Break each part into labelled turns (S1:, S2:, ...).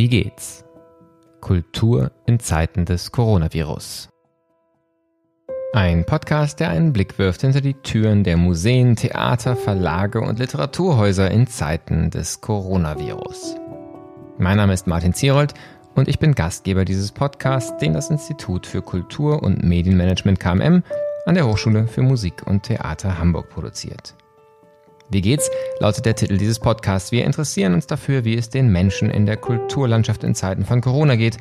S1: Wie geht's? Kultur in Zeiten des Coronavirus. Ein Podcast, der einen Blick wirft hinter die Türen der Museen, Theater, Verlage und Literaturhäuser in Zeiten des Coronavirus. Mein Name ist Martin Zierold und ich bin Gastgeber dieses Podcasts, den das Institut für Kultur und Medienmanagement KMM an der Hochschule für Musik und Theater Hamburg produziert. Wie geht's? lautet der Titel dieses Podcasts. Wir interessieren uns dafür, wie es den Menschen in der Kulturlandschaft in Zeiten von Corona geht.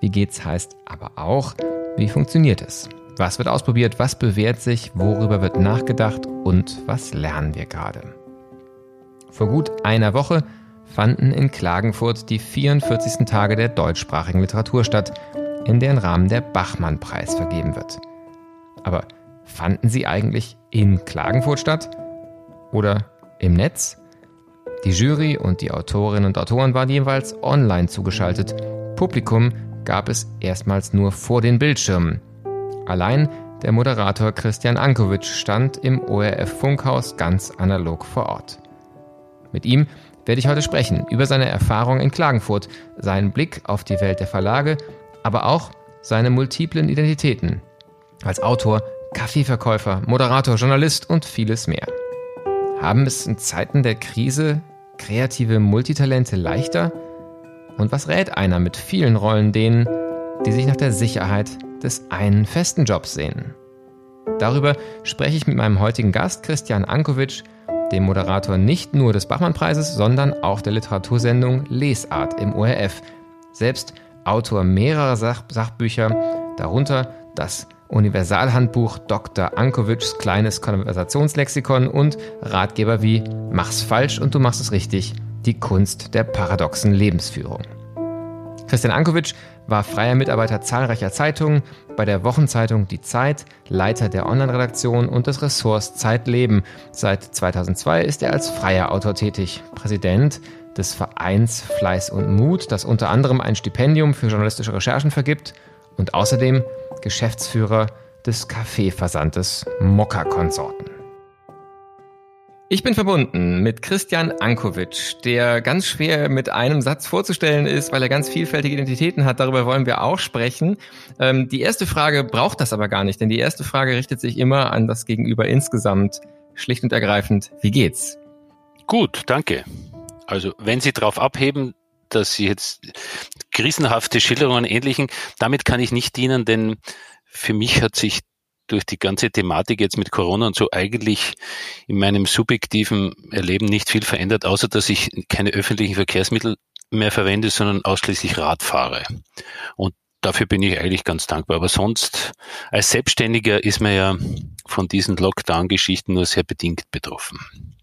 S1: Wie geht's heißt aber auch, wie funktioniert es? Was wird ausprobiert? Was bewährt sich? Worüber wird nachgedacht? Und was lernen wir gerade? Vor gut einer Woche fanden in Klagenfurt die 44. Tage der deutschsprachigen Literatur statt, in deren Rahmen der Bachmann-Preis vergeben wird. Aber fanden sie eigentlich in Klagenfurt statt? Oder im Netz. Die Jury und die Autorinnen und Autoren waren jeweils online zugeschaltet. Publikum gab es erstmals nur vor den Bildschirmen. Allein der Moderator Christian Ankovic stand im ORF Funkhaus ganz analog vor Ort. Mit ihm werde ich heute sprechen über seine Erfahrung in Klagenfurt, seinen Blick auf die Welt der Verlage, aber auch seine multiplen Identitäten. Als Autor, Kaffeeverkäufer, Moderator, Journalist und vieles mehr. Haben es in Zeiten der Krise kreative Multitalente leichter? Und was rät einer mit vielen Rollen denen, die sich nach der Sicherheit des einen festen Jobs sehnen? Darüber spreche ich mit meinem heutigen Gast Christian Ankovic, dem Moderator nicht nur des Bachmann-Preises, sondern auch der Literatursendung Lesart im ORF. Selbst Autor mehrerer Sach Sachbücher, darunter das Universalhandbuch Dr. Ankovics kleines Konversationslexikon und Ratgeber wie Mach's falsch und du machst es richtig, die Kunst der paradoxen Lebensführung. Christian Ankovic war freier Mitarbeiter zahlreicher Zeitungen, bei der Wochenzeitung Die Zeit, Leiter der Online-Redaktion und des Ressorts Zeitleben. Seit 2002 ist er als freier Autor tätig, Präsident des Vereins Fleiß und Mut, das unter anderem ein Stipendium für journalistische Recherchen vergibt und außerdem Geschäftsführer des Kaffeeversandes Mokka-Konsorten. Ich bin verbunden mit Christian Ankovic, der ganz schwer mit einem Satz vorzustellen ist, weil er ganz vielfältige Identitäten hat. Darüber wollen wir auch sprechen. Ähm, die erste Frage braucht das aber gar nicht, denn die erste Frage richtet sich immer an das Gegenüber insgesamt. Schlicht und ergreifend, wie geht's?
S2: Gut, danke. Also wenn Sie darauf abheben, dass Sie jetzt krisenhafte Schilderungen ähnlichen, damit kann ich nicht dienen, denn für mich hat sich durch die ganze Thematik jetzt mit Corona und so eigentlich in meinem subjektiven Erleben nicht viel verändert, außer dass ich keine öffentlichen Verkehrsmittel mehr verwende, sondern ausschließlich Rad fahre. Und dafür bin ich eigentlich ganz dankbar. Aber sonst, als Selbstständiger ist man ja von diesen Lockdown-Geschichten nur sehr bedingt betroffen.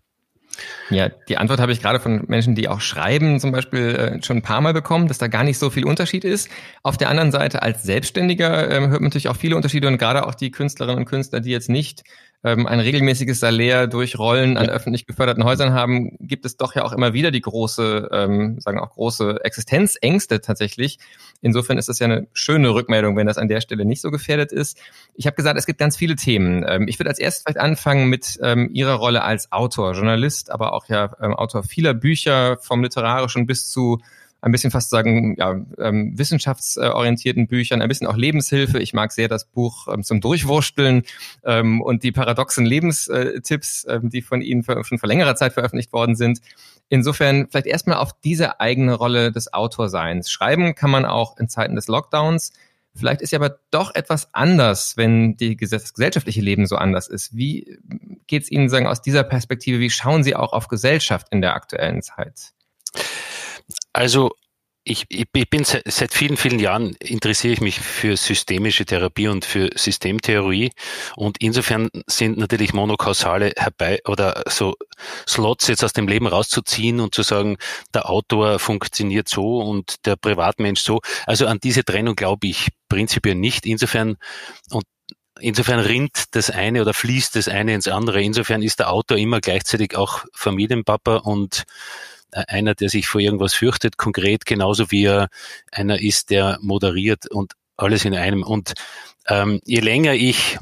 S1: Ja, die Antwort habe ich gerade von Menschen, die auch schreiben, zum Beispiel äh, schon ein paar Mal bekommen, dass da gar nicht so viel Unterschied ist. Auf der anderen Seite als Selbstständiger äh, hört man natürlich auch viele Unterschiede und gerade auch die Künstlerinnen und Künstler, die jetzt nicht ähm, ein regelmäßiges Salär durch Rollen an öffentlich geförderten Häusern haben, gibt es doch ja auch immer wieder die große, ähm, sagen auch große Existenzängste tatsächlich. Insofern ist das ja eine schöne Rückmeldung, wenn das an der Stelle nicht so gefährdet ist. Ich habe gesagt, es gibt ganz viele Themen. Ähm, ich würde als erstes vielleicht anfangen mit ähm, Ihrer Rolle als Autor, Journalist, aber auch ja ähm, Autor vieler Bücher, vom literarischen bis zu ein bisschen fast sagen, ja, ähm, wissenschaftsorientierten Büchern, ein bisschen auch Lebenshilfe. Ich mag sehr das Buch ähm, zum Durchwursteln ähm, und die paradoxen Lebenstipps, ähm, die von Ihnen schon vor längerer Zeit veröffentlicht worden sind. Insofern vielleicht erstmal auf diese eigene Rolle des Autorseins. Schreiben kann man auch in Zeiten des Lockdowns. Vielleicht ist ja aber doch etwas anders, wenn die, das gesellschaftliche Leben so anders ist. Wie geht es Ihnen sagen aus dieser Perspektive? Wie schauen Sie auch auf Gesellschaft in der aktuellen Zeit?
S2: Also ich, ich, bin seit, seit vielen, vielen Jahren interessiere ich mich für systemische Therapie und für Systemtheorie. Und insofern sind natürlich monokausale herbei oder so Slots jetzt aus dem Leben rauszuziehen und zu sagen, der Autor funktioniert so und der Privatmensch so. Also an diese Trennung glaube ich prinzipiell nicht. Insofern und Insofern rinnt das eine oder fließt das eine ins andere. Insofern ist der Autor immer gleichzeitig auch Familienpapa und einer, der sich vor irgendwas fürchtet, konkret, genauso wie er einer ist, der moderiert und alles in einem. Und ähm, je länger ich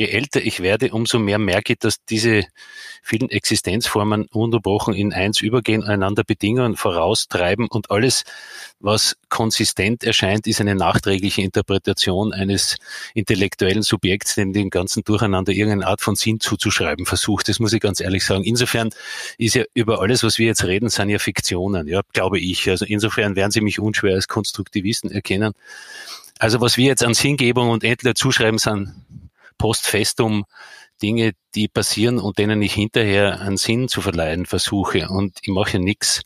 S2: je älter ich werde, umso mehr merke ich, dass diese vielen Existenzformen unterbrochen in eins übergehen, einander bedingen, voraustreiben und alles, was konsistent erscheint, ist eine nachträgliche Interpretation eines intellektuellen Subjekts, dem dem ganzen Durcheinander irgendeine Art von Sinn zuzuschreiben versucht. Das muss ich ganz ehrlich sagen. Insofern ist ja über alles, was wir jetzt reden, sind ja Fiktionen, ja, glaube ich. Also insofern werden Sie mich unschwer als Konstruktivisten erkennen. Also was wir jetzt an Sinngebung und Endler zuschreiben, sind post festum Dinge, die passieren und denen ich hinterher einen Sinn zu verleihen versuche. Und ich mache ja nichts,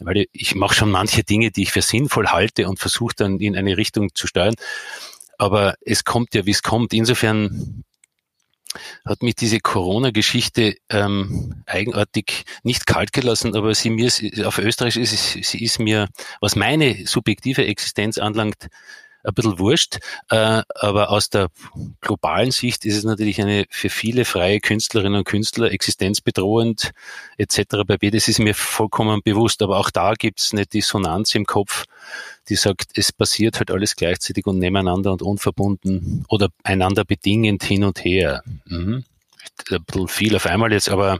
S2: weil ich mache schon manche Dinge, die ich für sinnvoll halte und versuche dann in eine Richtung zu steuern. Aber es kommt ja, wie es kommt. Insofern hat mich diese Corona-Geschichte ähm, eigenartig nicht kalt gelassen, aber sie mir auf Österreich ist sie ist mir, was meine subjektive Existenz anlangt, ein bisschen wurscht. Äh, aber aus der globalen Sicht ist es natürlich eine für viele freie Künstlerinnen und Künstler existenzbedrohend etc. Bei Das ist mir vollkommen bewusst. Aber auch da gibt es eine Dissonanz im Kopf, die sagt, es passiert halt alles gleichzeitig und nebeneinander und unverbunden oder einander bedingend hin und her. Mhm ein bisschen viel auf einmal jetzt, aber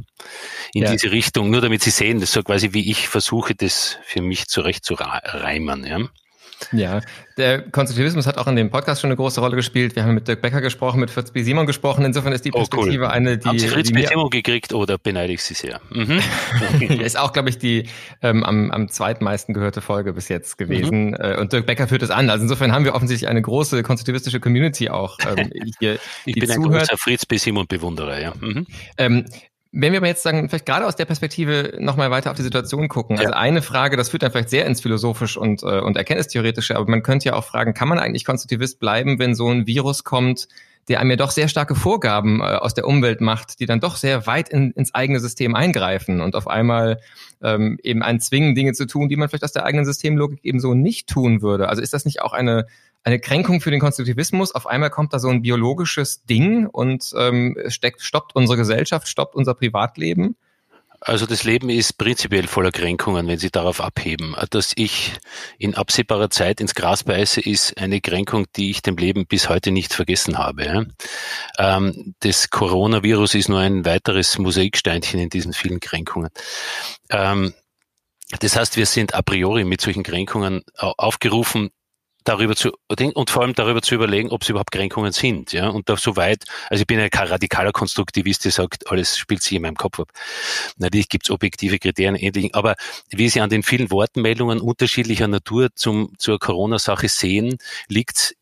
S2: in ja. diese Richtung, nur damit Sie sehen, das ist so quasi, wie ich versuche, das für mich zurecht zu reimen. Ja.
S1: Ja, der Konstruktivismus hat auch in dem Podcast schon eine große Rolle gespielt. Wir haben mit Dirk Becker gesprochen, mit Fritz B. Simon gesprochen. Insofern ist die Perspektive oh, cool. eine, die.
S2: Haben Sie Fritz B. Simon gekriegt oder beneide ich Sie sehr?
S1: Mhm. ist auch, glaube ich, die ähm, am, am zweitmeisten gehörte Folge bis jetzt gewesen. Mhm. Äh, und Dirk Becker führt es an. Also insofern haben wir offensichtlich eine große konstruktivistische Community auch ähm,
S2: hier. ich bin zuhört. ein großer Fritz B. Simon Bewunderer, ja. Mhm.
S1: Ähm, wenn wir aber jetzt sagen, vielleicht gerade aus der Perspektive nochmal weiter auf die Situation gucken. Also eine Frage, das führt dann vielleicht sehr ins Philosophisch und, äh, und Erkenntnistheoretische, aber man könnte ja auch fragen, kann man eigentlich Konstruktivist bleiben, wenn so ein Virus kommt, der einem ja doch sehr starke Vorgaben äh, aus der Umwelt macht, die dann doch sehr weit in, ins eigene System eingreifen und auf einmal ähm, eben einen zwingen, Dinge zu tun, die man vielleicht aus der eigenen Systemlogik eben so nicht tun würde. Also ist das nicht auch eine eine Kränkung für den Konstruktivismus. Auf einmal kommt da so ein biologisches Ding und ähm, steckt, stoppt unsere Gesellschaft, stoppt unser Privatleben.
S2: Also das Leben ist prinzipiell voller Kränkungen, wenn Sie darauf abheben. Dass ich in absehbarer Zeit ins Gras beiße, ist eine Kränkung, die ich dem Leben bis heute nicht vergessen habe. Ähm, das Coronavirus ist nur ein weiteres Mosaiksteinchen in diesen vielen Kränkungen. Ähm, das heißt, wir sind a priori mit solchen Kränkungen aufgerufen, darüber zu und vor allem darüber zu überlegen, ob es überhaupt Kränkungen sind. Ja? Und da so weit, also ich bin ja kein radikaler Konstruktivist, der sagt, alles spielt sich in meinem Kopf ab. Natürlich gibt es objektive Kriterien ähnlich, aber wie Sie an den vielen Wortmeldungen unterschiedlicher Natur zum, zur Corona-Sache sehen, liegt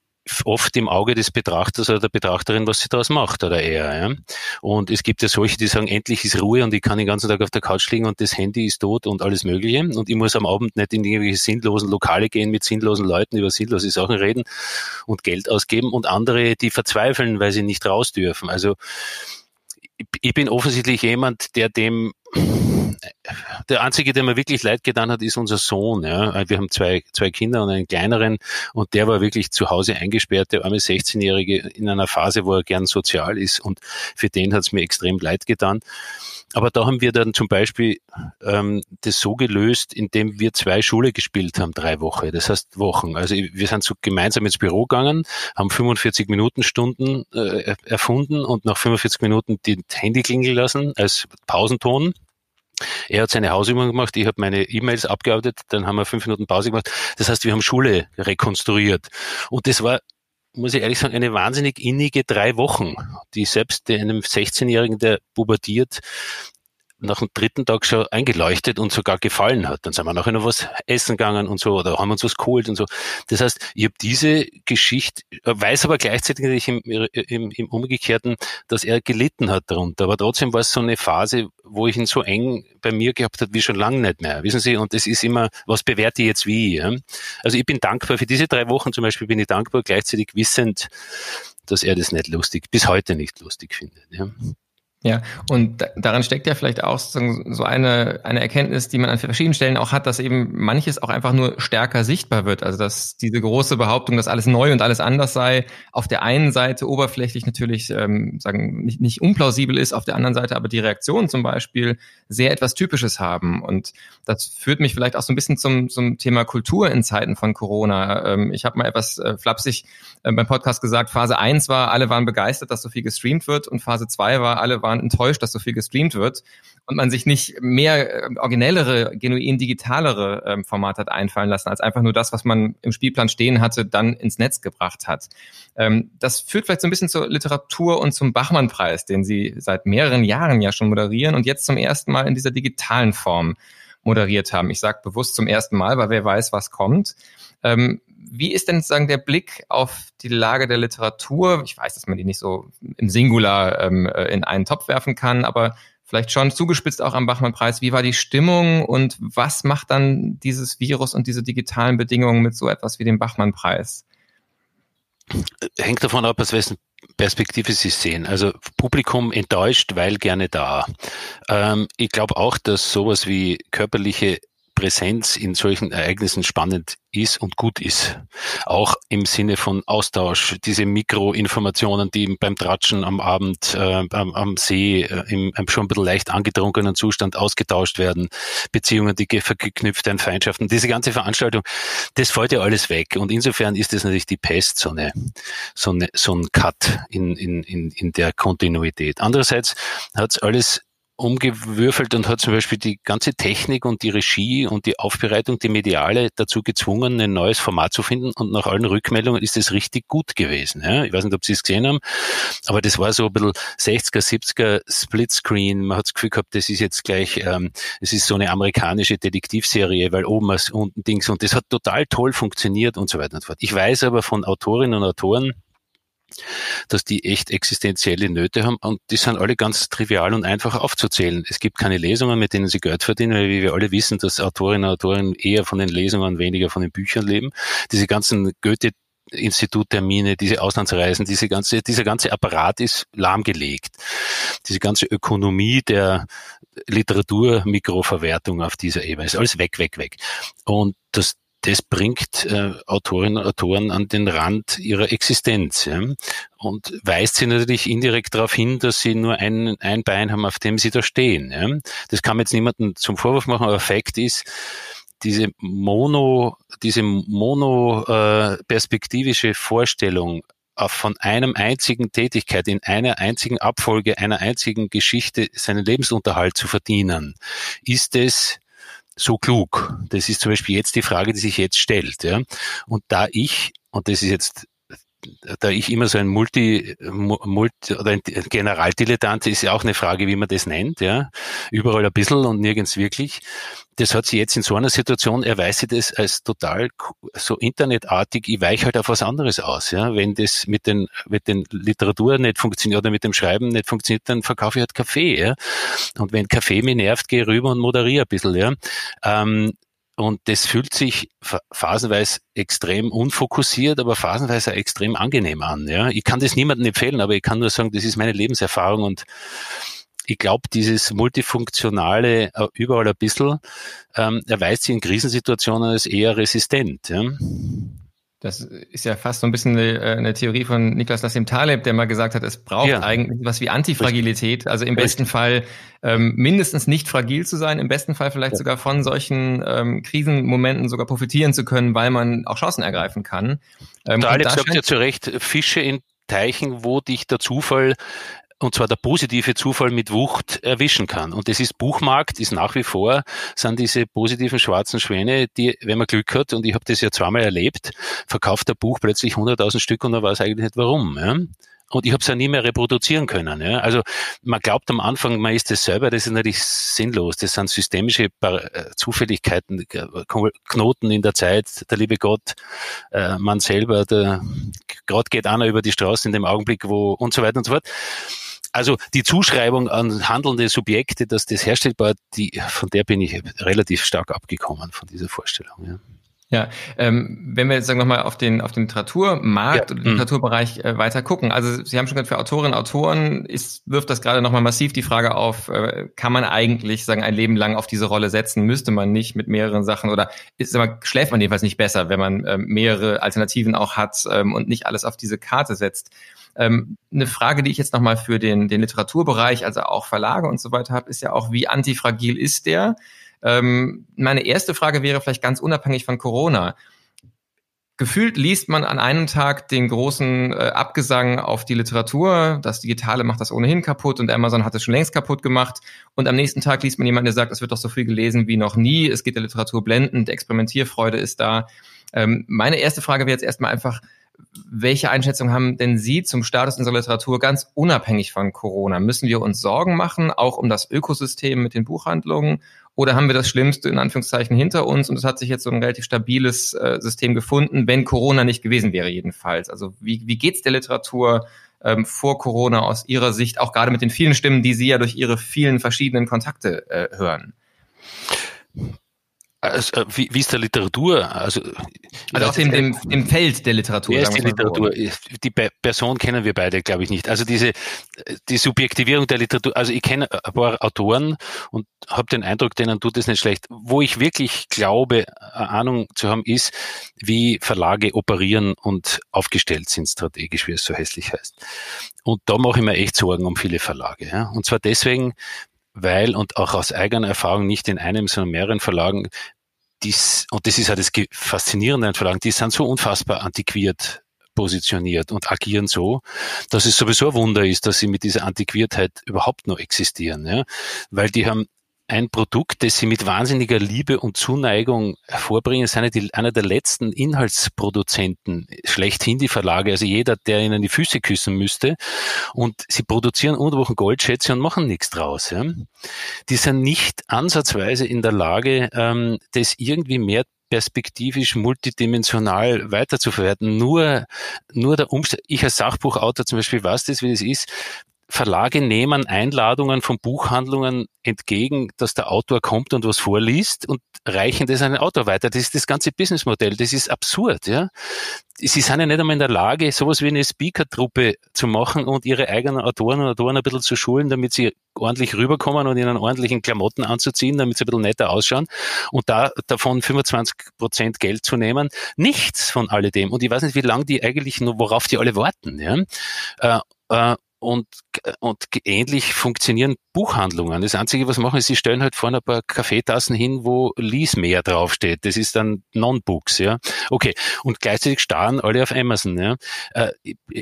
S2: oft im Auge des Betrachters oder der Betrachterin, was sie daraus macht oder er. Ja? Und es gibt ja solche, die sagen, endlich ist Ruhe und ich kann den ganzen Tag auf der Couch liegen und das Handy ist tot und alles Mögliche. Und ich muss am Abend nicht in irgendwelche sinnlosen Lokale gehen, mit sinnlosen Leuten über sinnlose Sachen reden und Geld ausgeben. Und andere, die verzweifeln, weil sie nicht raus dürfen. Also ich bin offensichtlich jemand, der dem der einzige, der mir wirklich leid getan hat, ist unser Sohn. Ja. Wir haben zwei, zwei Kinder und einen kleineren und der war wirklich zu Hause eingesperrt, der arme 16-Jährige in einer Phase, wo er gern sozial ist und für den hat es mir extrem leid getan. Aber da haben wir dann zum Beispiel ähm, das so gelöst, indem wir zwei Schule gespielt haben, drei Wochen, das heißt Wochen. Also wir sind so gemeinsam ins Büro gegangen, haben 45 Minuten Stunden äh, erfunden und nach 45 Minuten die Handy klingeln lassen als Pausenton er hat seine Hausübung gemacht, ich habe meine E-Mails abgearbeitet, dann haben wir fünf Minuten Pause gemacht. Das heißt, wir haben Schule rekonstruiert. Und das war, muss ich ehrlich sagen, eine wahnsinnig innige drei Wochen, die selbst einem 16-Jährigen, der pubertiert, nach dem dritten Tag schon eingeleuchtet und sogar gefallen hat. Dann sind wir nachher noch was essen gegangen und so oder haben uns was geholt und so. Das heißt, ich habe diese Geschichte, weiß aber gleichzeitig im, im, im Umgekehrten, dass er gelitten hat darunter. Aber trotzdem war es so eine Phase, wo ich ihn so eng bei mir gehabt habe, wie schon lange nicht mehr. Wissen Sie, und es ist immer, was bewerte ich jetzt wie? Ja? Also ich bin dankbar für diese drei Wochen zum Beispiel, bin ich dankbar, gleichzeitig wissend, dass er das nicht lustig, bis heute nicht lustig findet. Ja?
S1: Ja, und daran steckt ja vielleicht auch so eine, eine Erkenntnis, die man an verschiedenen Stellen auch hat, dass eben manches auch einfach nur stärker sichtbar wird. Also dass diese große Behauptung, dass alles neu und alles anders sei, auf der einen Seite oberflächlich natürlich ähm, sagen nicht, nicht unplausibel ist, auf der anderen Seite aber die Reaktionen zum Beispiel sehr etwas Typisches haben. Und das führt mich vielleicht auch so ein bisschen zum, zum Thema Kultur in Zeiten von Corona. Ähm, ich habe mal etwas äh, flapsig äh, beim Podcast gesagt, Phase 1 war, alle waren begeistert, dass so viel gestreamt wird und Phase 2 war, alle waren enttäuscht, dass so viel gestreamt wird und man sich nicht mehr äh, originellere, genuin digitalere ähm, Formate hat einfallen lassen, als einfach nur das, was man im Spielplan stehen hatte, dann ins Netz gebracht hat. Ähm, das führt vielleicht so ein bisschen zur Literatur und zum Bachmann-Preis, den Sie seit mehreren Jahren ja schon moderieren und jetzt zum ersten Mal in dieser digitalen Form moderiert haben. Ich sage bewusst zum ersten Mal, weil wer weiß, was kommt. Ähm, wie ist denn sozusagen der Blick auf die Lage der Literatur? Ich weiß, dass man die nicht so im Singular ähm, äh, in einen Topf werfen kann, aber vielleicht schon zugespitzt auch am Bachmann-Preis. Wie war die Stimmung und was macht dann dieses Virus und diese digitalen Bedingungen mit so etwas wie dem Bachmann-Preis?
S2: Hängt davon ab, aus wessen Perspektive Sie sehen. Also Publikum enttäuscht, weil gerne da. Ähm, ich glaube auch, dass sowas wie körperliche Präsenz in solchen Ereignissen spannend ist und gut ist. Auch im Sinne von Austausch, diese Mikroinformationen, die beim Tratschen am Abend äh, am, am, See äh, im einem schon ein bisschen leicht angetrunkenen Zustand ausgetauscht werden, Beziehungen, die geknüpft werden, Feindschaften, diese ganze Veranstaltung, das fällt ja alles weg. Und insofern ist das natürlich die Pest, so, eine, so, eine, so ein Cut in, in, in, in der Kontinuität. Andererseits hat es alles umgewürfelt und hat zum Beispiel die ganze Technik und die Regie und die Aufbereitung, die Mediale dazu gezwungen, ein neues Format zu finden. Und nach allen Rückmeldungen ist es richtig gut gewesen. Ja? Ich weiß nicht, ob Sie es gesehen haben, aber das war so ein bisschen 60er, 70er Splitscreen. Man hat das Gefühl gehabt, das ist jetzt gleich, ähm, es ist so eine amerikanische Detektivserie, weil oben was unten Dings und das hat total toll funktioniert und so weiter und so fort. Ich weiß aber von Autorinnen und Autoren, dass die echt existenzielle Nöte haben und die sind alle ganz trivial und einfach aufzuzählen. Es gibt keine Lesungen, mit denen sie Geld verdienen, weil wir alle wissen, dass Autorinnen und Autoren eher von den Lesungen, weniger von den Büchern leben. Diese ganzen Goethe Instituttermine, diese Auslandsreisen, diese ganze, dieser ganze Apparat ist lahmgelegt. Diese ganze Ökonomie der Literaturmikroverwertung auf dieser Ebene ist alles weg, weg, weg. Und das das bringt äh, Autorinnen und Autoren an den Rand ihrer Existenz ja? und weist sie natürlich indirekt darauf hin, dass sie nur ein, ein Bein haben, auf dem sie da stehen. Ja? Das kann man jetzt niemandem zum Vorwurf machen, aber Fakt ist, diese Mono, diese mono-perspektivische äh, Vorstellung von einem einzigen Tätigkeit in einer einzigen Abfolge einer einzigen Geschichte seinen Lebensunterhalt zu verdienen, ist es so klug? Das ist zum Beispiel jetzt die Frage, die sich jetzt stellt. Ja? Und da ich, und das ist jetzt da ich immer so ein Multi, Multi oder ein Generaldilettant ist ja auch eine Frage, wie man das nennt, ja. Überall ein bisschen und nirgends wirklich. Das hat sich jetzt in so einer Situation erweist sich das als total so internetartig, ich weiche halt auf was anderes aus, ja. Wenn das mit den, mit den Literatur nicht funktioniert oder mit dem Schreiben nicht funktioniert, dann verkaufe ich halt Kaffee, ja. Und wenn Kaffee mich nervt, gehe ich rüber und moderiere ein bisschen, ja. Ähm, und das fühlt sich phasenweise extrem unfokussiert, aber phasenweise auch extrem angenehm an. Ja? Ich kann das niemandem empfehlen, aber ich kann nur sagen, das ist meine Lebenserfahrung und ich glaube, dieses multifunktionale äh, überall ein bisschen ähm, erweist sich in Krisensituationen als eher resistent. Ja?
S1: Das ist ja fast so ein bisschen eine, äh, eine Theorie von Niklas Nassim Taleb, der mal gesagt hat, es braucht ja. eigentlich was wie Antifragilität. Also im besten Fall ähm, mindestens nicht fragil zu sein, im besten Fall vielleicht ja. sogar von solchen ähm, Krisenmomenten sogar profitieren zu können, weil man auch Chancen ergreifen kann.
S2: Ähm, Alex sagt ja zu Recht, Fische in Teichen, wo dich der Zufall und zwar der positive Zufall mit Wucht erwischen kann. Und das ist Buchmarkt, ist nach wie vor, sind diese positiven schwarzen Schwäne, die, wenn man Glück hat, und ich habe das ja zweimal erlebt, verkauft der Buch plötzlich 100.000 Stück und man weiß eigentlich nicht warum. Ja? Und ich habe es ja nie mehr reproduzieren können. Ja? Also man glaubt am Anfang, man ist das selber, das ist natürlich sinnlos. Das sind systemische äh, Zufälligkeiten, Knoten in der Zeit, der liebe Gott, äh, man selber, gerade geht einer über die Straße in dem Augenblick, wo und so weiter und so fort. Also die Zuschreibung an handelnde Subjekte, dass das herstellbar, die, von der bin ich relativ stark abgekommen, von dieser Vorstellung. Ja.
S1: Ja, ähm, wenn wir jetzt sagen nochmal auf den auf den Literaturmarkt ja. oder mhm. Literaturbereich äh, weiter gucken. Also Sie haben schon gesagt, für Autorinnen und Autoren ist, wirft das gerade nochmal massiv die Frage auf, äh, kann man eigentlich sagen ein Leben lang auf diese Rolle setzen? Müsste man nicht mit mehreren Sachen oder ist aber schläft man jedenfalls nicht besser, wenn man äh, mehrere Alternativen auch hat ähm, und nicht alles auf diese Karte setzt? Ähm, eine Frage, die ich jetzt nochmal für den, den Literaturbereich, also auch Verlage und so weiter habe, ist ja auch, wie antifragil ist der? Ähm, meine erste Frage wäre vielleicht ganz unabhängig von Corona. Gefühlt liest man an einem Tag den großen äh, Abgesang auf die Literatur, das Digitale macht das ohnehin kaputt und Amazon hat es schon längst kaputt gemacht. Und am nächsten Tag liest man jemanden, der sagt, es wird doch so viel gelesen wie noch nie, es geht der Literatur blendend, Experimentierfreude ist da. Ähm, meine erste Frage wäre jetzt erstmal einfach, welche Einschätzung haben denn Sie zum Status unserer Literatur ganz unabhängig von Corona? Müssen wir uns Sorgen machen, auch um das Ökosystem mit den Buchhandlungen? Oder haben wir das Schlimmste in Anführungszeichen hinter uns und es hat sich jetzt so ein relativ stabiles äh, System gefunden, wenn Corona nicht gewesen wäre jedenfalls? Also wie, wie geht's der Literatur ähm, vor Corona aus Ihrer Sicht, auch gerade mit den vielen Stimmen, die Sie ja durch Ihre vielen verschiedenen Kontakte äh, hören?
S2: Also, äh, wie, wie ist der Literatur?
S1: Also, also auf dem, dem, dem Feld der Literatur.
S2: Wer ist die Literatur? So. Die Person kennen wir beide, glaube ich, nicht. Also diese die Subjektivierung der Literatur. Also ich kenne ein paar Autoren und habe den Eindruck, denen tut es nicht schlecht. Wo ich wirklich glaube, eine Ahnung zu haben, ist, wie Verlage operieren und aufgestellt sind strategisch, wie es so hässlich heißt. Und da mache ich mir echt Sorgen um viele Verlage. Ja? Und zwar deswegen, weil, und auch aus eigener Erfahrung nicht in einem, sondern mehreren Verlagen, dies, und das ist ja das Faszinierende an Verlagen, die sind so unfassbar antiquiert positioniert und agieren so, dass es sowieso ein Wunder ist, dass sie mit dieser Antiquiertheit überhaupt noch existieren. Ja? Weil die haben ein Produkt, das sie mit wahnsinniger Liebe und Zuneigung hervorbringen, sind die, einer der letzten Inhaltsproduzenten, schlechthin die Verlage, also jeder, der ihnen die Füße küssen müsste. Und sie produzieren ununterbrochen Goldschätze und machen nichts draus. Ja. Die sind nicht ansatzweise in der Lage, ähm, das irgendwie mehr perspektivisch multidimensional weiterzuverwerten. Nur, nur der Umstand, ich als Sachbuchautor zum Beispiel weiß das, wie das ist, Verlage nehmen Einladungen von Buchhandlungen entgegen, dass der Autor kommt und was vorliest und reichen das an den Autor weiter. Das ist das ganze Businessmodell. Das ist absurd, ja. Sie sind ja nicht einmal in der Lage, sowas wie eine Speaker-Truppe zu machen und ihre eigenen Autoren und Autoren ein bisschen zu schulen, damit sie ordentlich rüberkommen und ihnen ordentlichen Klamotten anzuziehen, damit sie ein bisschen netter ausschauen und da davon 25 Prozent Geld zu nehmen. Nichts von alledem. Und ich weiß nicht, wie lange die eigentlich nur, worauf die alle warten, ja. Äh, äh, und, und ähnlich funktionieren Buchhandlungen. Das Einzige, was machen, ist, sie stellen halt vorne ein paar Kaffeetassen hin, wo Lies mehr draufsteht. Das ist dann Non-Books, ja. Okay. Und gleichzeitig starren alle auf Amazon, ja. Äh,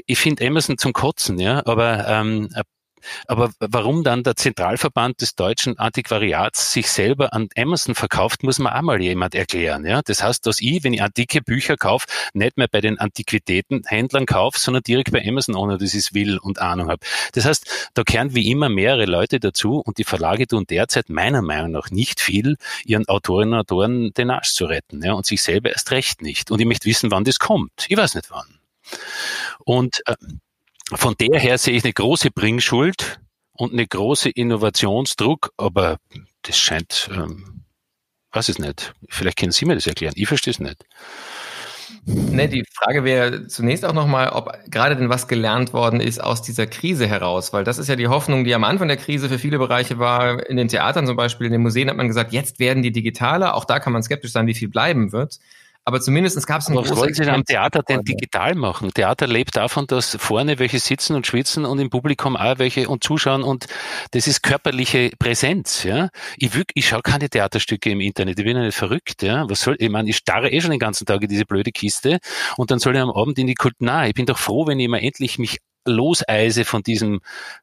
S2: ich, finde Amazon zum Kotzen, ja, aber ähm, aber warum dann der Zentralverband des deutschen Antiquariats sich selber an Amazon verkauft, muss man auch mal jemand erklären. Ja? Das heißt, dass ich, wenn ich antike Bücher kaufe, nicht mehr bei den Antiquitätenhändlern kaufe, sondern direkt bei Amazon, ohne dass ich es will und Ahnung habe. Das heißt, da kehren wie immer mehrere Leute dazu und die Verlage tun derzeit meiner Meinung nach nicht viel, ihren Autorinnen und Autoren den Arsch zu retten ja? und sich selber erst recht nicht. Und ich möchte wissen, wann das kommt. Ich weiß nicht wann. Und äh, von der her sehe ich eine große Bringschuld und eine große Innovationsdruck, aber das scheint, ähm, weiß es nicht. Vielleicht können Sie mir das erklären. Ich verstehe es nicht.
S1: Ne, die Frage wäre zunächst auch nochmal, ob gerade denn was gelernt worden ist aus dieser Krise heraus, weil das ist ja die Hoffnung, die am Anfang der Krise für viele Bereiche war. In den Theatern zum Beispiel, in den Museen hat man gesagt, jetzt werden die digitaler. Auch da kann man skeptisch sein, wie viel bleiben wird. Aber zumindest gab es ein
S2: Was wollen Sie am Theater denn digital machen? Theater lebt davon, dass vorne welche sitzen und schwitzen und im Publikum auch welche und zuschauen und das ist körperliche Präsenz, ja. Ich, will, ich schaue keine Theaterstücke im Internet, ich bin ja nicht verrückt, ja. Was soll, ich meine, ich starre eh schon den ganzen Tag in diese blöde Kiste und dann soll ich am Abend in die Kult, na, ich bin doch froh, wenn ich mal endlich mich loseise von diesem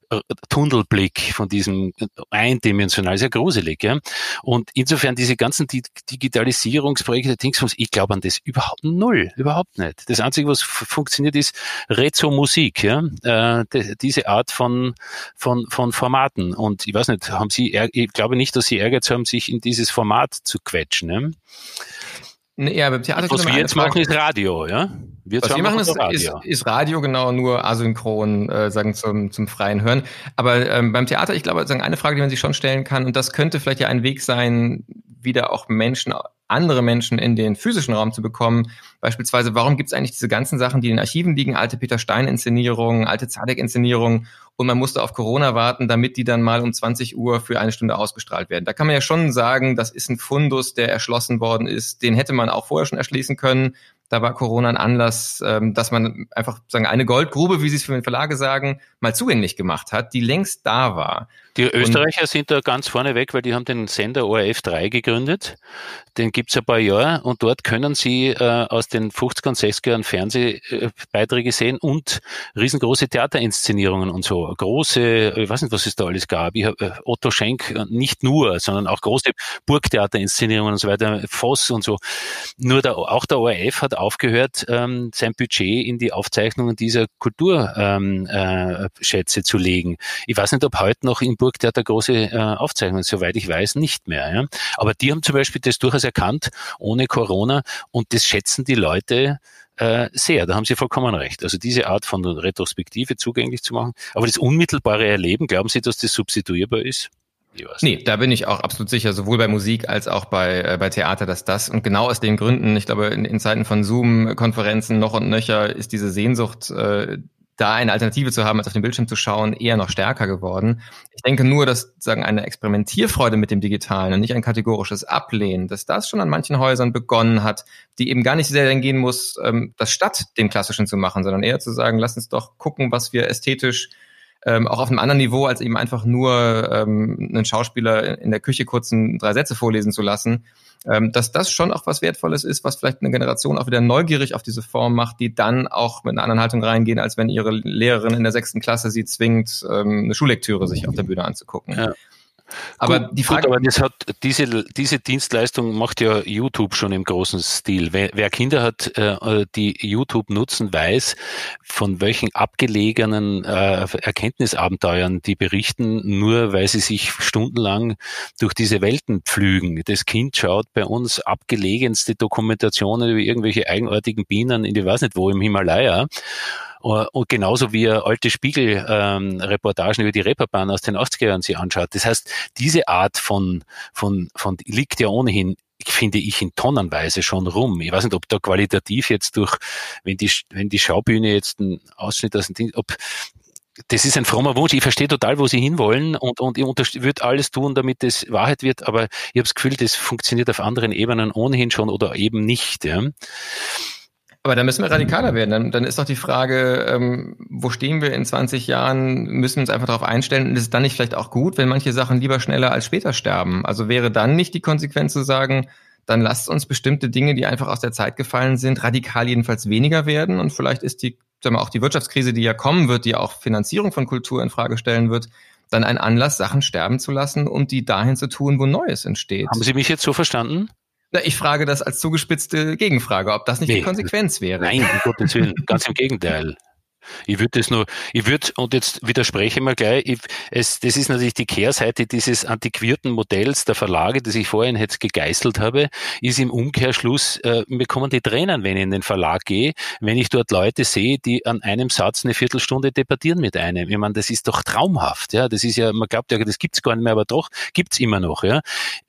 S2: äh, Tunnelblick, von diesem äh, eindimensional, sehr gruselig. Ja? Und insofern diese ganzen Digitalisierungsprojekte, Dingsbums, ich glaube an das überhaupt null, überhaupt nicht. Das Einzige, was funktioniert, ist Rezzo-Musik, ja? Äh, diese Art von, von, von Formaten. Und ich weiß nicht, haben Sie, ich glaube nicht, dass Sie Ehrgeiz haben, sich in dieses Format zu quetschen. Ja?
S1: Ja, beim Theater
S2: Was wir jetzt machen, ist Radio, ja?
S1: Wir Was wir machen, ist Radio. Ist, ist Radio genau nur asynchron, äh, sagen zum, zum freien Hören. Aber ähm, beim Theater, ich glaube, sagen eine Frage, die man sich schon stellen kann, und das könnte vielleicht ja ein Weg sein, wieder auch Menschen andere Menschen in den physischen Raum zu bekommen. Beispielsweise, warum gibt es eigentlich diese ganzen Sachen, die in Archiven liegen, alte Peter Stein-Inszenierungen, alte Zadek-Inszenierungen und man musste auf Corona warten, damit die dann mal um 20 Uhr für eine Stunde ausgestrahlt werden. Da kann man ja schon sagen, das ist ein Fundus, der erschlossen worden ist. Den hätte man auch vorher schon erschließen können. Da war Corona ein Anlass, ähm, dass man einfach sagen eine Goldgrube, wie sie es für den Verlage sagen, mal zugänglich gemacht hat, die längst da war.
S2: Die Österreicher und, sind da ganz vorne weg, weil die haben den Sender ORF 3 gegründet. Den gibt's ein paar Jahre und dort können sie äh, aus den 50er und 60er Jahren Fernsehbeiträge sehen und riesengroße Theaterinszenierungen und so. Große, ich weiß nicht, was es da alles gab. Ich hab, äh, Otto Schenk, äh, nicht nur, sondern auch große Burgtheaterinszenierungen und so weiter, Voss und so. Nur der, auch der ORF hat aufgehört, ähm, sein Budget in die Aufzeichnungen dieser Kulturschätze ähm, äh, zu legen. Ich weiß nicht, ob heute noch in Burgtheater große äh, Aufzeichnungen, soweit ich weiß, nicht mehr. Ja? Aber die haben zum Beispiel das durchaus erkannt, ohne Corona, und das schätzen die Leute äh, sehr. Da haben Sie vollkommen recht. Also diese Art von Retrospektive zugänglich zu machen. Aber das unmittelbare Erleben, glauben Sie, dass das substituierbar ist?
S1: Nee, da bin ich auch absolut sicher, sowohl bei Musik als auch bei, äh, bei Theater, dass das und genau aus den Gründen, ich glaube, in, in Zeiten von Zoom-Konferenzen noch und nöcher ist diese Sehnsucht, äh, da eine Alternative zu haben, als auf den Bildschirm zu schauen, eher noch stärker geworden. Ich denke nur, dass sagen eine Experimentierfreude mit dem Digitalen und nicht ein kategorisches Ablehnen, dass das schon an manchen Häusern begonnen hat, die eben gar nicht sehr dahin gehen muss, ähm, das statt dem Klassischen zu machen, sondern eher zu sagen, lass uns doch gucken, was wir ästhetisch ähm, auch auf einem anderen Niveau, als eben einfach nur ähm, einen Schauspieler in der Küche kurzen drei Sätze vorlesen zu lassen, ähm, dass das schon auch was Wertvolles ist, was vielleicht eine Generation auch wieder neugierig auf diese Form macht, die dann auch mit einer anderen Haltung reingehen, als wenn ihre Lehrerin in der sechsten Klasse sie zwingt, ähm, eine Schullektüre sich auf der Bühne anzugucken. Ja.
S2: Aber gut, die Frage, gut, aber das hat diese diese Dienstleistung macht ja YouTube schon im großen Stil. Wer, wer Kinder hat, äh, die YouTube nutzen, weiß, von welchen abgelegenen äh, Erkenntnisabenteuern die berichten, nur weil sie sich stundenlang durch diese Welten pflügen. Das Kind schaut bei uns abgelegenste Dokumentationen über irgendwelche eigenartigen Bienen in die weiß nicht wo im Himalaya äh, und genauso wie er alte Spiegel-Reportagen ähm, über die Reeperbahn aus den 80er Jahren sich anschaut. Das heißt, diese Art von, von, von liegt ja ohnehin finde ich in Tonnenweise schon rum. Ich weiß nicht, ob da qualitativ jetzt durch, wenn die, wenn die Schaubühne jetzt ein Ausschnitt aus dem Ding, ob das ist ein frommer Wunsch. Ich verstehe total, wo Sie hinwollen und, und ich würde alles tun, damit es Wahrheit wird, aber ich habe das Gefühl, das funktioniert auf anderen Ebenen ohnehin schon oder eben nicht. Ja.
S1: Aber da müssen wir radikaler werden. Dann, dann ist doch die Frage, ähm, wo stehen wir in 20 Jahren? Müssen wir uns einfach darauf einstellen? Und ist es dann nicht vielleicht auch gut, wenn manche Sachen lieber schneller als später sterben? Also wäre dann nicht die Konsequenz zu sagen, dann lasst uns bestimmte Dinge, die einfach aus der Zeit gefallen sind, radikal jedenfalls weniger werden. Und vielleicht ist die, sagen wir, auch die Wirtschaftskrise, die ja kommen wird, die auch Finanzierung von Kultur in Frage stellen wird, dann ein Anlass, Sachen sterben zu lassen und die dahin zu tun, wo Neues entsteht.
S2: Haben Sie mich jetzt so verstanden?
S1: Na, ich frage das als zugespitzte Gegenfrage, ob das nicht nee, die Konsequenz wäre.
S2: Nein, um Gottes Willen, ganz im Gegenteil. Ich würde das nur, ich würde, und jetzt widerspreche ich mal gleich, ich, es, das ist natürlich die Kehrseite dieses antiquierten Modells der Verlage, das ich vorhin jetzt gegeißelt habe, ist im Umkehrschluss, äh, mir kommen die Tränen, wenn ich in den Verlag gehe, wenn ich dort Leute sehe, die an einem Satz eine Viertelstunde debattieren mit einem. Ich meine, das ist doch traumhaft, ja. Das ist ja, man glaubt ja, das gibt's gar nicht mehr, aber doch gibt's immer noch, ja.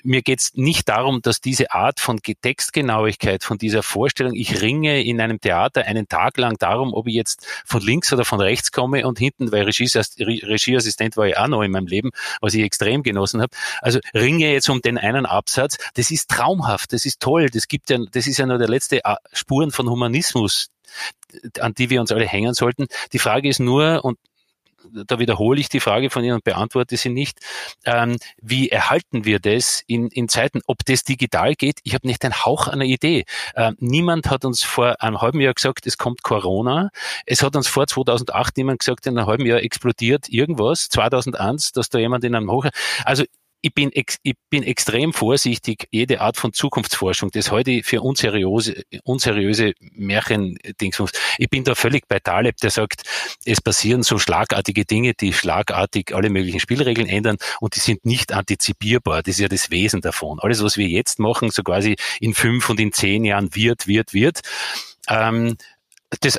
S2: Mir geht's nicht darum, dass diese Art von Textgenauigkeit, von dieser Vorstellung, ich ringe in einem Theater einen Tag lang darum, ob ich jetzt von links oder von rechts komme und hinten, weil Regieassistent war ich auch noch in meinem Leben, was ich extrem genossen habe. Also ringe jetzt um den einen Absatz. Das ist traumhaft, das ist toll, das gibt ja, das ist ja nur der letzte äh, Spuren von Humanismus, an die wir uns alle hängen sollten. Die Frage ist nur, und da wiederhole ich die Frage von Ihnen und beantworte sie nicht. Ähm, wie erhalten wir das in, in Zeiten, ob das digital geht? Ich habe nicht einen Hauch einer Idee. Ähm, niemand hat uns vor einem halben Jahr gesagt, es kommt Corona. Es hat uns vor 2008 niemand gesagt, in einem halben Jahr explodiert irgendwas. 2001, dass da jemand in einem Hoch... Also ich bin, ex, ich bin extrem vorsichtig, jede Art von Zukunftsforschung, das heute für unseriöse, unseriöse Märchen-Dingsbums. Ich bin da völlig bei Taleb, der sagt, es passieren so schlagartige Dinge, die schlagartig alle möglichen Spielregeln ändern und die sind nicht antizipierbar. Das ist ja das Wesen davon. Alles, was wir jetzt machen, so quasi in fünf und in zehn Jahren wird, wird, wird, ähm, das,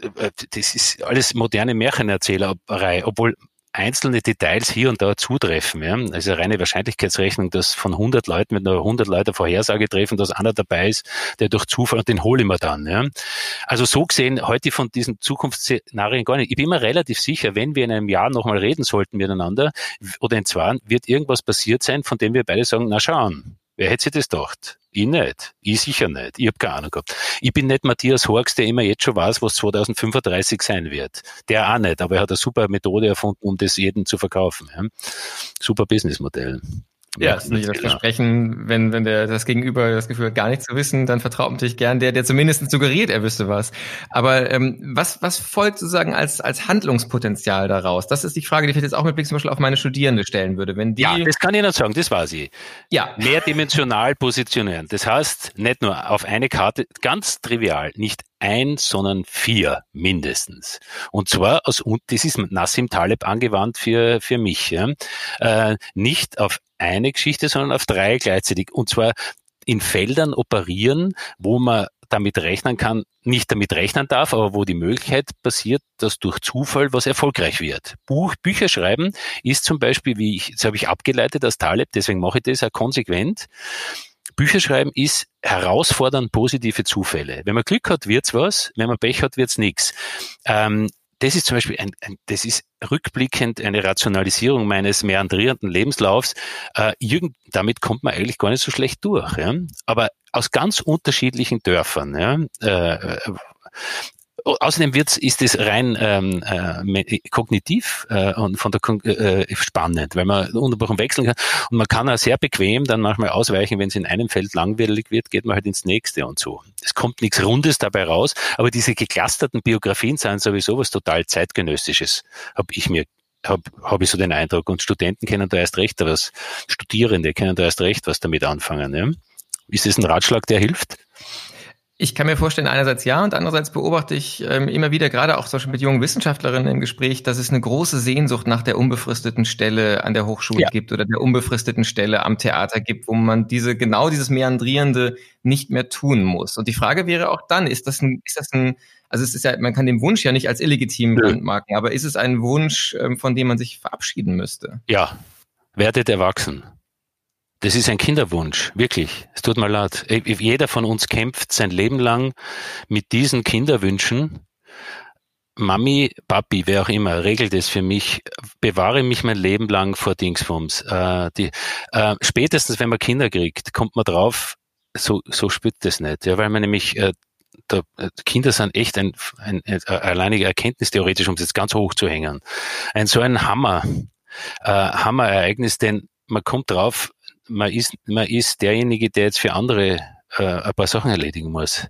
S2: äh, das ist alles moderne Märchenerzählerei, obwohl einzelne Details hier und da zutreffen. Ja? Also reine Wahrscheinlichkeitsrechnung, dass von 100 Leuten, wenn nur 100 Leute Vorhersage treffen, dass einer dabei ist, der durch Zufall, den hole ich mir dann. Ja? Also so gesehen, heute von diesen Zukunftsszenarien gar nicht. Ich bin mir relativ sicher, wenn wir in einem Jahr nochmal reden sollten miteinander oder in zwei, wird irgendwas passiert sein, von dem wir beide sagen, na schauen, wer hätte sich das gedacht? Ich nicht. Ich sicher nicht. Ich habe keine Ahnung gehabt. Ich bin nicht Matthias Horks, der immer jetzt schon weiß, was 2035 sein wird. Der auch nicht, aber er hat eine super Methode erfunden, um das jedem zu verkaufen. Super Businessmodell.
S1: Ja, das ist natürlich das Versprechen, wenn, wenn der, das Gegenüber das Gefühl hat, gar nichts zu wissen, dann vertraut natürlich gern der, der zumindest suggeriert, er wüsste was. Aber ähm, was, was folgt sozusagen als, als Handlungspotenzial daraus? Das ist die Frage, die ich jetzt auch mit Blick zum Beispiel auf meine Studierende stellen würde. Wenn die,
S2: ja, das kann ich nicht sagen, das war sie. Ja. Mehrdimensional positionieren. Das heißt, nicht nur auf eine Karte, ganz trivial, nicht ein, sondern vier mindestens. Und zwar aus, und das ist Nassim Taleb angewandt für, für mich, ja. Äh, nicht auf eine Geschichte, sondern auf drei gleichzeitig. Und zwar in Feldern operieren, wo man damit rechnen kann, nicht damit rechnen darf, aber wo die Möglichkeit passiert, dass durch Zufall was erfolgreich wird. Buch, Bücher schreiben ist zum Beispiel, wie ich, das habe ich abgeleitet aus Taleb, deswegen mache ich das auch konsequent. Bücher schreiben ist herausfordern positive Zufälle. Wenn man Glück hat, wird's was, wenn man Pech hat, wird's nichts. Ähm, das ist zum Beispiel ein, ein, das ist rückblickend eine Rationalisierung meines meandrierenden Lebenslaufs. Äh, irgend, damit kommt man eigentlich gar nicht so schlecht durch. Ja? Aber aus ganz unterschiedlichen Dörfern. Ja? Äh, Außerdem wird's, ist es rein ähm, äh, kognitiv äh, und von der äh, spannend, weil man unterbrochen wechseln kann und man kann auch sehr bequem dann manchmal ausweichen, wenn es in einem Feld langweilig wird, geht man halt ins nächste und so. Es kommt nichts Rundes dabei raus, aber diese geclusterten Biografien sind sowieso was total zeitgenössisches, habe ich mir habe hab ich so den Eindruck. Und Studenten kennen da erst recht was, Studierende kennen da erst recht was damit anfangen. Ja? Ist das ein Ratschlag, der hilft?
S1: Ich kann mir vorstellen, einerseits ja und andererseits beobachte ich ähm, immer wieder, gerade auch zum Beispiel mit jungen Wissenschaftlerinnen im Gespräch, dass es eine große Sehnsucht nach der unbefristeten Stelle an der Hochschule ja. gibt oder der unbefristeten Stelle am Theater gibt, wo man diese genau dieses Meandrierende nicht mehr tun muss. Und die Frage wäre auch dann, ist das ein, ist das ein, also es ist ja, man kann den Wunsch ja nicht als illegitim brandmarken, aber ist es ein Wunsch, ähm, von dem man sich verabschieden müsste?
S2: Ja, werdet erwachsen. Das ist ein Kinderwunsch, wirklich. Es tut mir leid. Jeder von uns kämpft sein Leben lang mit diesen Kinderwünschen. Mami, Papi, wer auch immer, regelt es für mich, bewahre mich mein Leben lang vor Dingsbums. Äh, die, äh, spätestens, wenn man Kinder kriegt, kommt man drauf, so, so spürt das nicht. Ja, weil man nämlich äh, da, äh, Kinder sind echt ein, ein, ein alleiniger Erkenntnis theoretisch, um es jetzt ganz hoch zu hängen. Ein so ein Hammer, äh, Hammerereignis, denn man kommt drauf, man ist, man ist derjenige, der jetzt für andere äh, ein paar Sachen erledigen muss.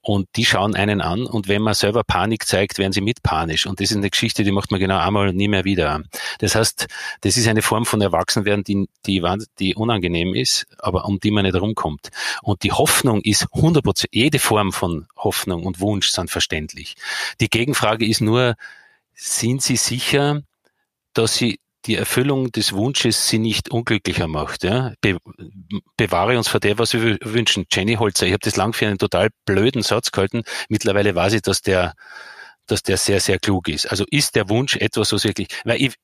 S2: Und die schauen einen an und wenn man selber Panik zeigt, werden sie mit panisch. Und das ist eine Geschichte, die macht man genau einmal und nie mehr wieder. Das heißt, das ist eine Form von Erwachsenwerden, die, die, die unangenehm ist, aber um die man nicht rumkommt. Und die Hoffnung ist 100 Prozent, jede Form von Hoffnung und Wunsch sind verständlich. Die Gegenfrage ist nur, sind Sie sicher, dass Sie die Erfüllung des Wunsches sie nicht unglücklicher macht. Ja? Be bewahre uns vor der, was wir wünschen. Jenny Holzer, ich habe das lang für einen total blöden Satz gehalten. Mittlerweile weiß ich, dass der, dass der sehr, sehr klug ist. Also ist der Wunsch etwas, was wirklich, weil ich,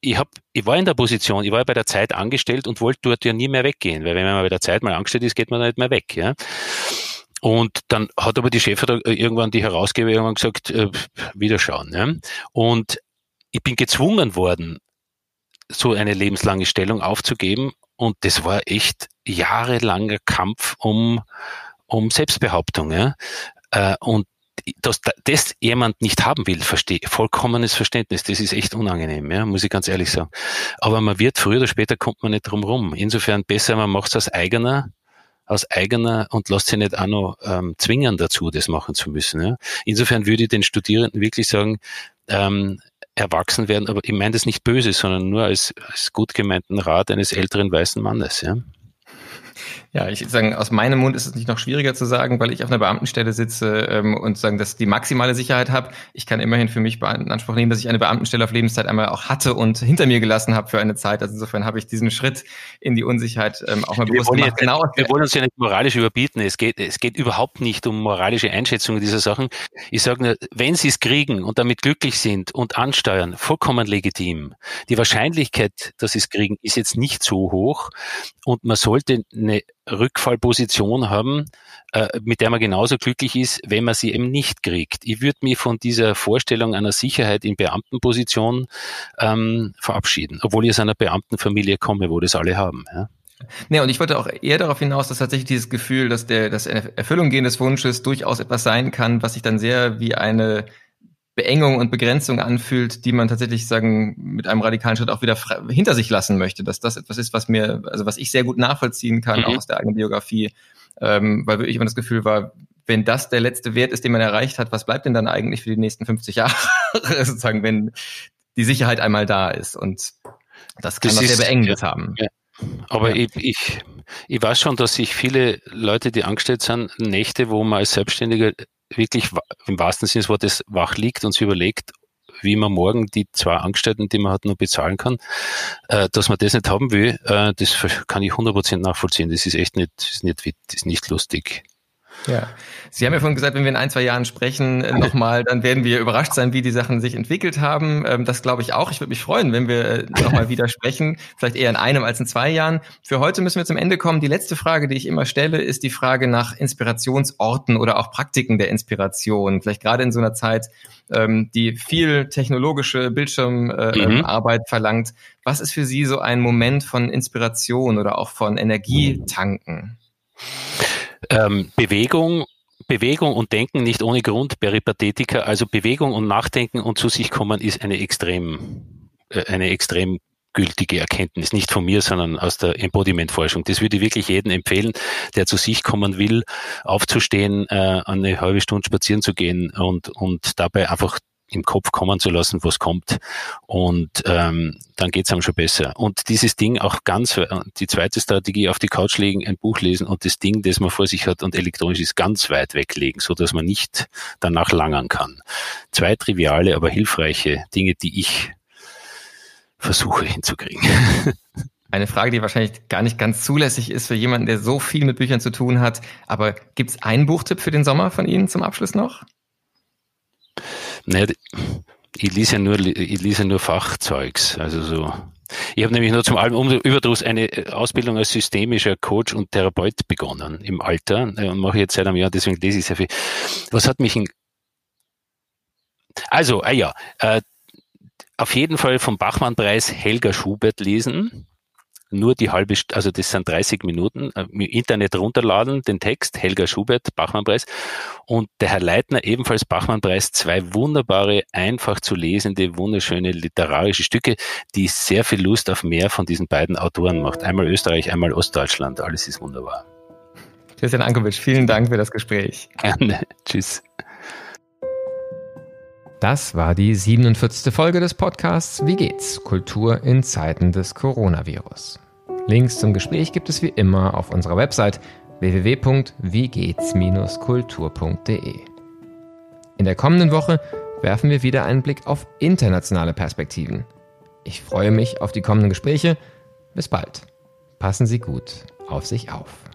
S2: ich, hab, ich war in der Position, ich war bei der Zeit angestellt und wollte dort ja nie mehr weggehen, weil wenn man bei der Zeit mal angestellt ist, geht man nicht mehr weg. Ja? Und dann hat aber die Chefin irgendwann die Herausgeber irgendwann gesagt, äh, wieder schauen. Ja? Und ich bin gezwungen worden, so eine lebenslange Stellung aufzugeben. Und das war echt jahrelanger Kampf um, um Selbstbehauptung. Ja? Äh, und dass das jemand nicht haben will, verstehe, vollkommenes Verständnis, das ist echt unangenehm, ja, muss ich ganz ehrlich sagen. Aber man wird, früher oder später kommt man nicht drum rum. Insofern besser, man macht es aus eigener, aus eigener und lässt sich nicht auch noch ähm, zwingen dazu, das machen zu müssen. Ja. Insofern würde ich den Studierenden wirklich sagen, ähm, erwachsen werden, aber ich meine das nicht böse, sondern nur als, als gut gemeinten Rat eines älteren weißen Mannes. Ja?
S1: Ja, ich würde sagen, aus meinem Mund ist es nicht noch schwieriger zu sagen, weil ich auf einer Beamtenstelle sitze ähm, und sagen, dass die maximale Sicherheit habe. Ich kann immerhin für mich in Anspruch nehmen, dass ich eine Beamtenstelle auf Lebenszeit einmal auch hatte und hinter mir gelassen habe für eine Zeit. Also insofern habe ich diesen Schritt in die Unsicherheit ähm, auch mal bewusst
S2: wir gemacht. Genau. Wir wollen uns ja nicht moralisch überbieten. Es geht, es geht überhaupt nicht um moralische Einschätzungen dieser Sachen. Ich sage nur, wenn Sie es kriegen und damit glücklich sind und ansteuern, vollkommen legitim. Die Wahrscheinlichkeit, dass Sie es kriegen, ist jetzt nicht so hoch und man sollte eine Rückfallposition haben, äh, mit der man genauso glücklich ist, wenn man sie eben nicht kriegt. Ich würde mich von dieser Vorstellung einer Sicherheit in Beamtenposition ähm, verabschieden, obwohl ich aus einer Beamtenfamilie komme, wo das alle haben. Ja.
S1: Nee, und ich wollte auch eher darauf hinaus, dass tatsächlich dieses Gefühl, dass der das Erfüllung gehen des Wunsches durchaus etwas sein kann, was sich dann sehr wie eine Beengung und Begrenzung anfühlt, die man tatsächlich sagen mit einem radikalen Schritt auch wieder hinter sich lassen möchte, dass das etwas ist, was mir, also was ich sehr gut nachvollziehen kann, mhm. auch aus der eigenen Biografie, ähm, weil wirklich immer das Gefühl war, wenn das der letzte Wert ist, den man erreicht hat, was bleibt denn dann eigentlich für die nächsten 50 Jahre, sozusagen, wenn die Sicherheit einmal da ist und das kann das was sehr Beengendes ja, haben. Ja.
S2: Aber ja. ich, ich, ich weiß schon, dass sich viele Leute, die angestellt sind, Nächte, wo man als Selbstständiger wirklich im wahrsten Sinne des Wortes wach liegt und sich überlegt, wie man morgen die zwei Angestellten, die man hat, nur bezahlen kann, äh, dass man das nicht haben will, äh, das kann ich 100% nachvollziehen. Das ist echt nicht, ist nicht, ist nicht lustig.
S1: Ja, Sie haben ja vorhin gesagt, wenn wir in ein, zwei Jahren sprechen äh, nochmal, dann werden wir überrascht sein, wie die Sachen sich entwickelt haben. Ähm, das glaube ich auch. Ich würde mich freuen, wenn wir äh, nochmal wieder sprechen. Vielleicht eher in einem als in zwei Jahren. Für heute müssen wir zum Ende kommen. Die letzte Frage, die ich immer stelle, ist die Frage nach Inspirationsorten oder auch Praktiken der Inspiration. Vielleicht gerade in so einer Zeit, ähm, die viel technologische Bildschirmarbeit mhm. verlangt. Was ist für Sie so ein Moment von Inspiration oder auch von Energietanken?
S2: Ähm, Bewegung Bewegung und Denken nicht ohne Grund, Peripathetika, also Bewegung und Nachdenken und zu sich kommen ist eine extrem, äh, eine extrem gültige Erkenntnis, nicht von mir, sondern aus der Embodiment-Forschung. Das würde ich wirklich jedem empfehlen, der zu sich kommen will, aufzustehen, äh, eine halbe Stunde spazieren zu gehen und, und dabei einfach im Kopf kommen zu lassen, was kommt. Und ähm, dann geht's einem schon besser. Und dieses Ding auch ganz, äh, die zweite Strategie, auf die Couch legen, ein Buch lesen und das Ding, das man vor sich hat und elektronisch ist, ganz weit weglegen, so dass man nicht danach langern kann. Zwei triviale, aber hilfreiche Dinge, die ich versuche hinzukriegen.
S1: Eine Frage, die wahrscheinlich gar nicht ganz zulässig ist für jemanden, der so viel mit Büchern zu tun hat. Aber gibt's einen Buchtipp für den Sommer von Ihnen zum Abschluss noch?
S2: Naja, ich lese ja nur, ich lese nur Fachzeugs, also so. Ich habe nämlich nur zum allem Überdruss eine Ausbildung als systemischer Coach und Therapeut begonnen im Alter äh, und mache jetzt seit einem Jahr, deswegen lese ich sehr viel. Was hat mich in also, ah ja, äh, auf jeden Fall vom Bachmann-Preis Helga Schubert lesen nur die halbe, also das sind 30 Minuten, äh, im Internet runterladen, den Text, Helga Schubert, Bachmann-Preis, und der Herr Leitner, ebenfalls Bachmann-Preis, zwei wunderbare, einfach zu lesende, wunderschöne literarische Stücke, die sehr viel Lust auf mehr von diesen beiden Autoren macht. Einmal Österreich, einmal Ostdeutschland, alles ist wunderbar.
S1: Christian Ankovic, vielen Dank für das Gespräch.
S2: Gerne, tschüss.
S1: Das war die 47. Folge des Podcasts Wie geht's? Kultur in Zeiten des Coronavirus. Links zum Gespräch gibt es wie immer auf unserer Website www.wiegehts-kultur.de. In der kommenden Woche werfen wir wieder einen Blick auf internationale Perspektiven. Ich freue mich auf die kommenden Gespräche. Bis bald. Passen Sie gut auf sich auf.